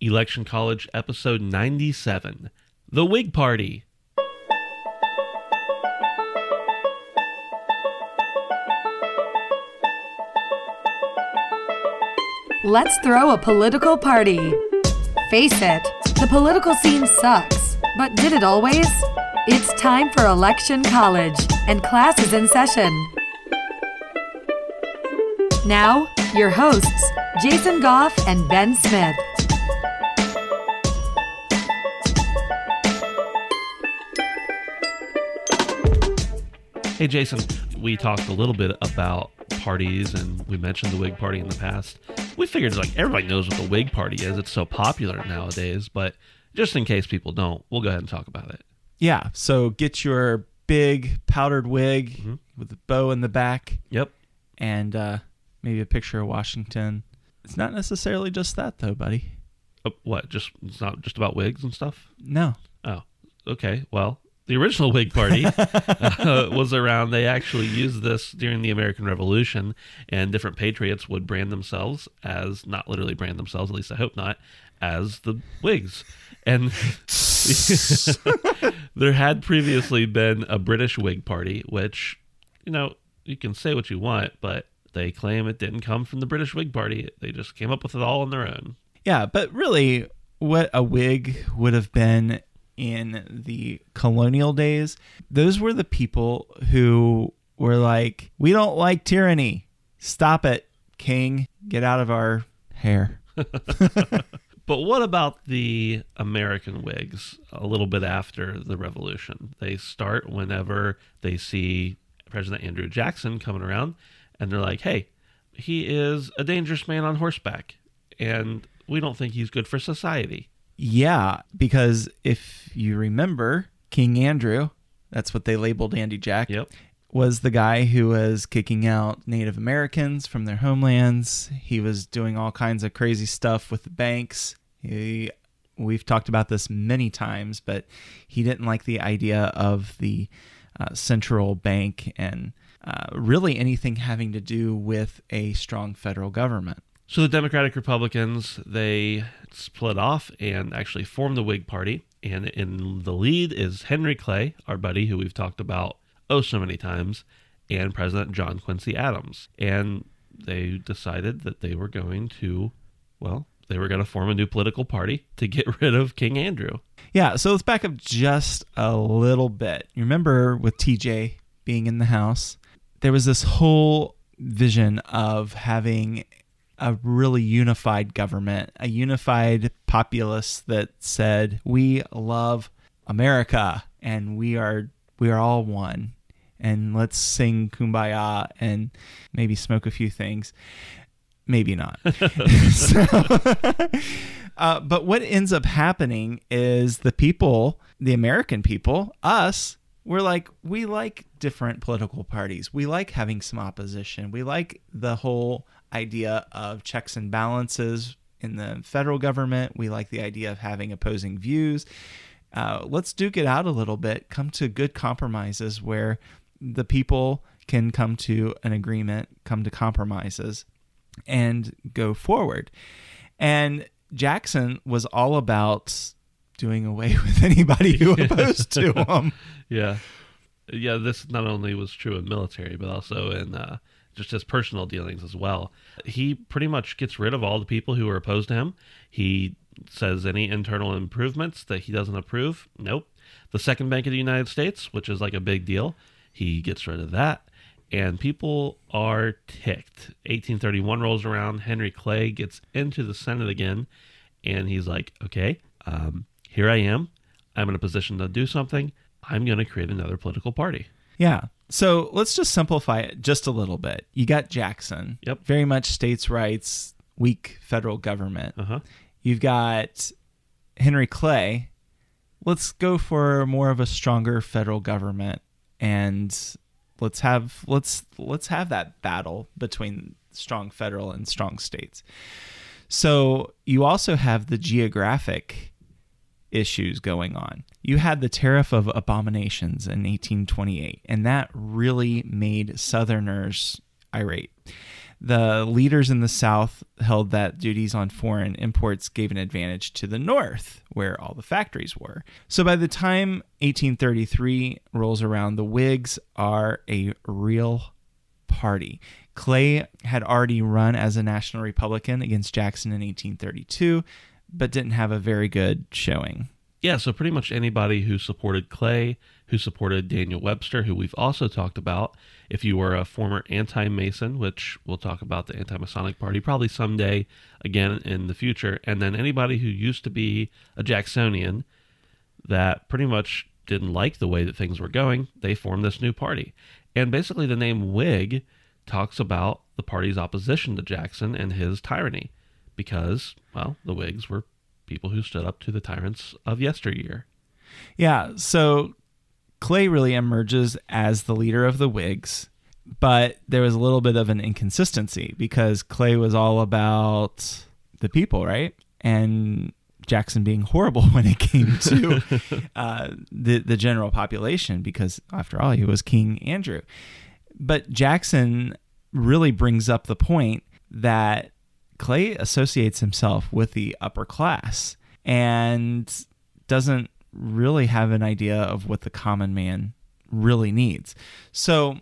Election College, episode 97 The Whig Party. Let's throw a political party. Face it, the political scene sucks, but did it always? It's time for Election College, and class is in session. Now, your hosts, Jason Goff and Ben Smith. Hey, Jason, we talked a little bit about parties and we mentioned the Whig Party in the past. We figured like everybody knows what the Whig Party is. It's so popular nowadays, but just in case people don't, we'll go ahead and talk about it. Yeah. So get your big powdered wig Mhm. with a bow in the back Yep. and uh, maybe a picture of Washington. It's not necessarily just that, though, buddy. Uh, what? Just it's not just about wigs and stuff. No. Oh, okay. Well, the original Whig Party uh, was around. They actually used this during the American Revolution, and different patriots would brand themselves as not literally brand themselves, at least I hope not, as the Whigs. And there had previously been a British Whig Party, which, you know, you can say what you want, but they claim it didn't come from the British Whig Party. They just came up with it all on their own. Yeah, but really, what a wig would have been in the colonial days, those were the people who were like, we don't like tyranny. Stop it, king. Get out of our hair. But what about the American Whigs a little bit after the revolution? They start whenever they see President Andrew Jackson coming around and they're like, hey, he is a dangerous man on horseback and we don't think he's good for society. Yeah, because if you remember, King Andrew, that's what they labeled Andy Jack, Yep. was the guy who was kicking out Native Americans from their homelands. He was doing all kinds of crazy stuff with the banks. He, we've talked about this many times, but he didn't like the idea of the uh, central bank and uh, really anything having to do with a strong federal government. So the Democratic Republicans, they split off and actually formed the Whig Party. And in the lead is Henry Clay, our buddy who we've talked about oh so many times, and President John Quincy Adams. And they decided that they were going to, well, they were going to form a new political party to get rid of King Andrew. Yeah, so let's back up just a little bit. You remember with TJ being in the house, there was this whole vision of having a really unified government, a unified populace that said, "We love America and we are we are all one." And let's sing kumbaya and maybe smoke a few things. Maybe not. so, uh, but what ends up happening is the people, the American people, us, we're like, we like different political parties. We like having some opposition. We like the whole idea of checks and balances in the federal government. We like the idea of having opposing views. Uh, let's duke it out a little bit, come to good compromises where the people can come to an agreement, come to compromises, and go forward. And Jackson was all about doing away with anybody who opposed to him. Yeah. Yeah, this not only was true in military, but also in uh, just his personal dealings as well. He pretty much gets rid of all the people who are opposed to him. He says any internal improvements that he doesn't approve, nope. The Second Bank of the United States, which is like a big deal, he gets rid of that. And people are ticked. 1831 rolls around. Henry Clay gets into the Senate again. And he's like, okay, um, here I am. I'm in a position to do something. I'm going to create another political party. Yeah. So let's just simplify it just a little bit. You got Jackson. Yep. Very much states' rights, weak federal government. Uh huh. You've got Henry Clay. Let's go for more of a stronger federal government and let's have let's let's have that battle between strong federal and strong states. So you also have the geographic issues going on. You had the Tariff of Abominations in 1828, and that really made Southerners irate. The leaders in the South held that duties on foreign imports gave an advantage to the North, where all the factories were. So by the time 1833 rolls around, the Whigs are a real party. Clay had already run as a national Republican against Jackson in 1832, but didn't have a very good showing. Yeah, so pretty much anybody who supported Clay, who supported Daniel Webster, who we've also talked about, if you were a former anti Mason, which we'll talk about the anti Masonic Party probably someday again in the future, and then anybody who used to be a Jacksonian that pretty much didn't like the way that things were going, they formed this new party. And basically, the name Whig talks about the party's opposition to Jackson and his tyranny because, well, the Whigs were people who stood up to the tyrants of yesteryear. Yeah, so Clay really emerges as the leader of the Whigs, but there was a little bit of an inconsistency because Clay was all about the people, right? And Jackson being horrible when it came to uh, the the general population, because after all, he was King Andrew. But Jackson really brings up the point that Clay associates himself with the upper class and doesn't really have an idea of what the common man really needs. So,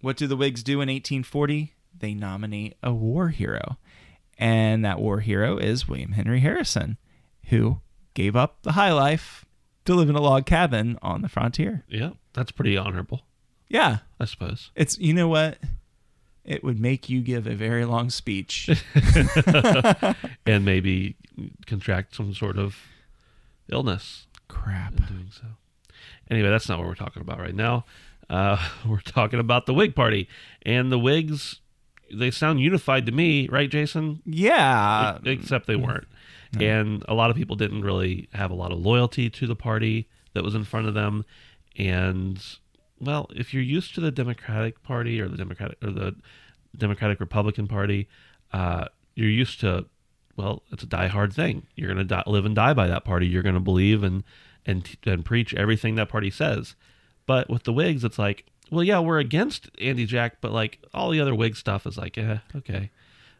what do the Whigs do in 1840? They nominate a war hero. And that war hero is William Henry Harrison, who gave up the high life to live in a log cabin on the frontier. Yeah, that's pretty honorable, Yeah, I suppose. it's, you know what? It would make you give a very long speech. and maybe contract some sort of illness Crap. in doing so. Anyway, that's not what we're talking about right now. Uh, we're talking about the Whig Party. And the Whigs, they sound unified to me, right, Jason? Yeah. Except they weren't. And a lot of people didn't really have a lot of loyalty to the party that was in front of them. And, well, if you're used to the Democratic Party or the Democratic or the Democratic Republican Party, uh, you're used to well, it's a die-hard thing. You're going to live and die by that party. You're going to believe and and and preach everything that party says. But with the Whigs, it's like, well, yeah, we're against Andy Jack, but like all the other Whig stuff is like, eh, okay.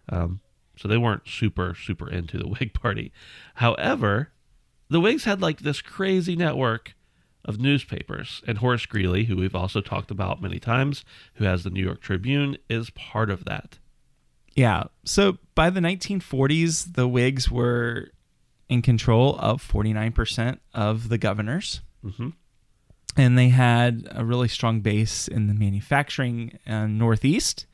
Um, so they weren't super super into the Whig Party. However, the Whigs had like this crazy network of newspapers, and Horace Greeley, who we've also talked about many times, who has the New York Tribune, is part of that. Yeah. So by the 1940s, the Whigs were in control of 49% of the governors. hmm And they had a really strong base in the manufacturing uh, Northeast,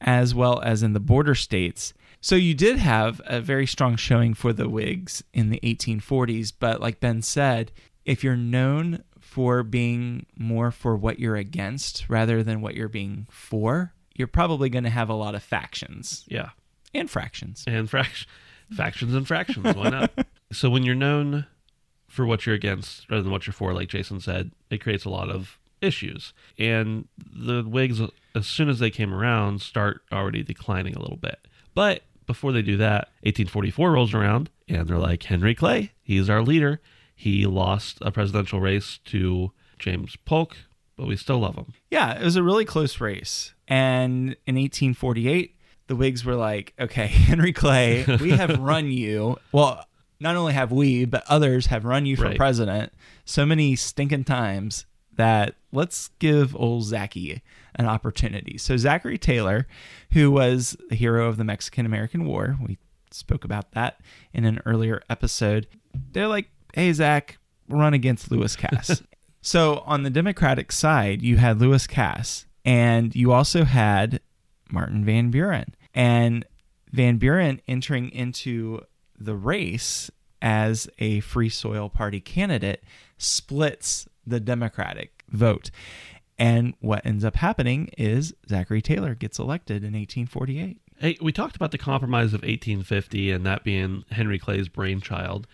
as well as in the border states. So you did have a very strong showing for the Whigs in the 1840s. But like Ben said, if you're known for being more for what you're against rather than what you're being for, you're probably going to have a lot of factions Yeah. and fractions. and frac- factions and fractions. Why not? so when you're known for what you're against rather than what you're for, like Jason said, it creates a lot of issues. And the Whigs, as soon as they came around, start already declining a little bit. But before they do that, 1844 rolls around, and they're like, Henry Clay, he's our leader. He lost a presidential race to James Polk, but we still love him. Yeah, it was a really close race. And in 1848, the Whigs were like, okay, Henry Clay, we have run you. Well, not only have we, but others have run you for Right. president so many stinking times that let's give old Zachy an opportunity. So, Zachary Taylor, who was the hero of the Mexican American War, we spoke about that in an earlier episode. They're like, hey, Zach, run against Lewis Cass. so, on the Democratic side, you had Lewis Cass, and you also had Martin Van Buren. And Van Buren entering into the race as a Free Soil Party candidate splits the Democratic vote. And what ends up happening is Zachary Taylor gets elected in 1848. Hey, we talked about the Compromise of 1850 and that being Henry Clay's brainchild.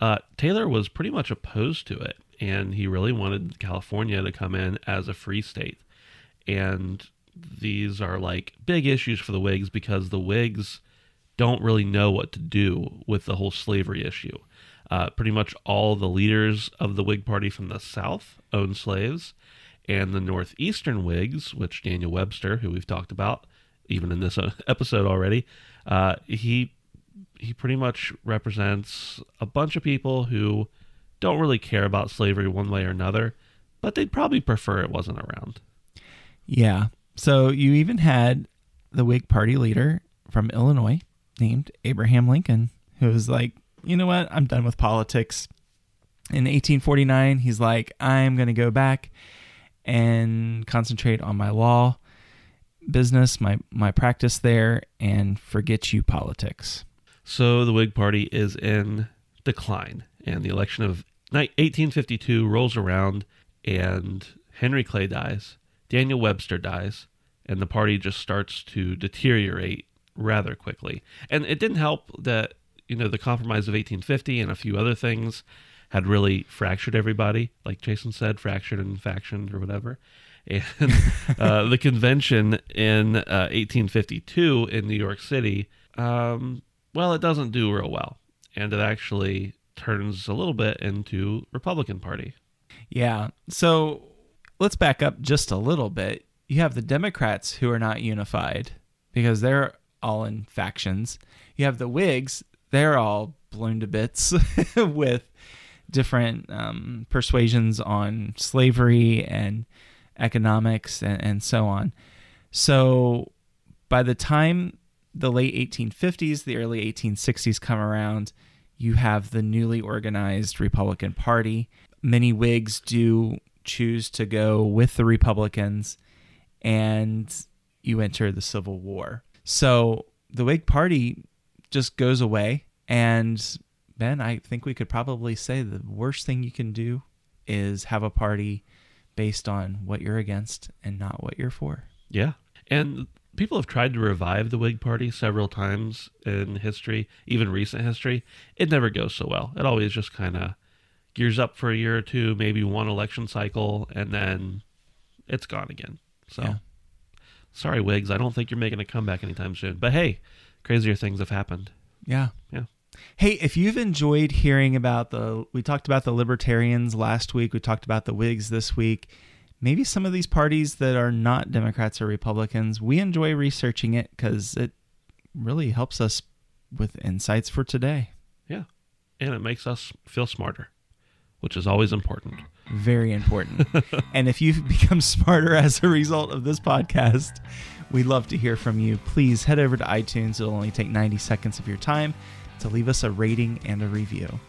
Uh, Taylor was pretty much opposed to it, and he really wanted California to come in as a free state. And these are like big issues for the Whigs because the Whigs don't really know what to do with the whole slavery issue. Uh, pretty much all the leaders of the Whig Party from the South owned slaves, and the Northeastern Whigs, which Daniel Webster, who we've talked about even in this uh, episode already, uh, he he pretty much represents a bunch of people who don't really care about slavery one way or another, but they'd probably prefer it wasn't around. Yeah. So you even had the Whig Party leader from Illinois named Abraham Lincoln, who was like, you know what? I'm done with politics. In 1849, he's like, I'm going to go back and concentrate on my law business, my, my practice there, and forget you politics. So the Whig Party is in decline, and the election of 1852 rolls around, and Henry Clay dies, Daniel Webster dies, and the party just starts to deteriorate rather quickly. And it didn't help that you know the Compromise of 1850 and a few other things had really fractured everybody, like Jason said, fractured and factioned or whatever. And uh, the convention in uh, 1852 in New York City, um, well, it doesn't do real well, and it actually turns a little bit into Republican Party. Yeah. So let's back up just a little bit. You have the Democrats who are not unified because they're all in factions. You have the Whigs, they're all blown to bits with different um, persuasions on slavery and economics and, and so on. So by the time the late 1850s, the early 1860s come around, you have the newly organized Republican Party. Many Whigs do choose to go with the Republicans, and you enter the Civil War. So the Whig Party just goes away. And Ben, I think we could probably say the worst thing you can do is have a party based on what you're against and not what you're for. Yeah. And people have tried to revive the Whig Party several times in history, even recent history. It never goes so well. It always just kind of gears up for a year or two, maybe one election cycle, and then it's gone again. So, yeah. sorry, Whigs. I don't think you're making a comeback anytime soon. But hey, crazier things have happened. Yeah. Yeah. Hey, if you've enjoyed hearing about the, we talked about the libertarians last week, we talked about the Whigs this week. Maybe some of these parties that are not Democrats or Republicans, we enjoy researching it because it really helps us with insights for today. Yeah. And it makes us feel smarter, which is always important. Very important. and if you've become smarter as a result of this podcast, we'd love to hear from you. Please head over to iTunes. It'll only take 90 seconds of your time to leave us a rating and a review.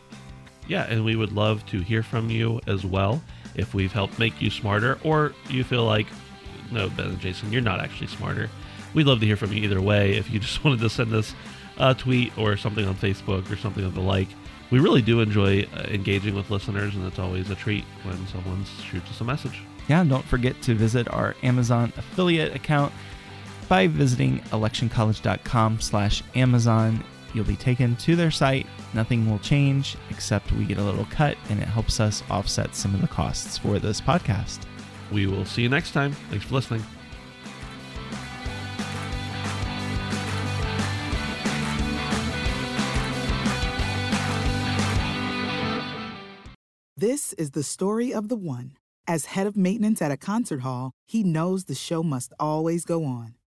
Yeah, and we would love to hear from you as well if we've helped make you smarter or you feel like, no, Ben and Jason, you're not actually smarter. We'd love to hear from you either way. If you just wanted to send us a tweet or something on Facebook or something of the like, we really do enjoy uh, engaging with listeners, and it's always a treat when someone shoots us a message. Yeah, don't forget to visit our Amazon affiliate account by visiting electioncollege.com slash Amazon. You'll be taken to their site. Nothing will change except we get a little cut and it helps us offset some of the costs for this podcast. We will see you next time. Thanks for listening. This is the story of the one. As head of maintenance at a concert hall, he knows the show must always go on.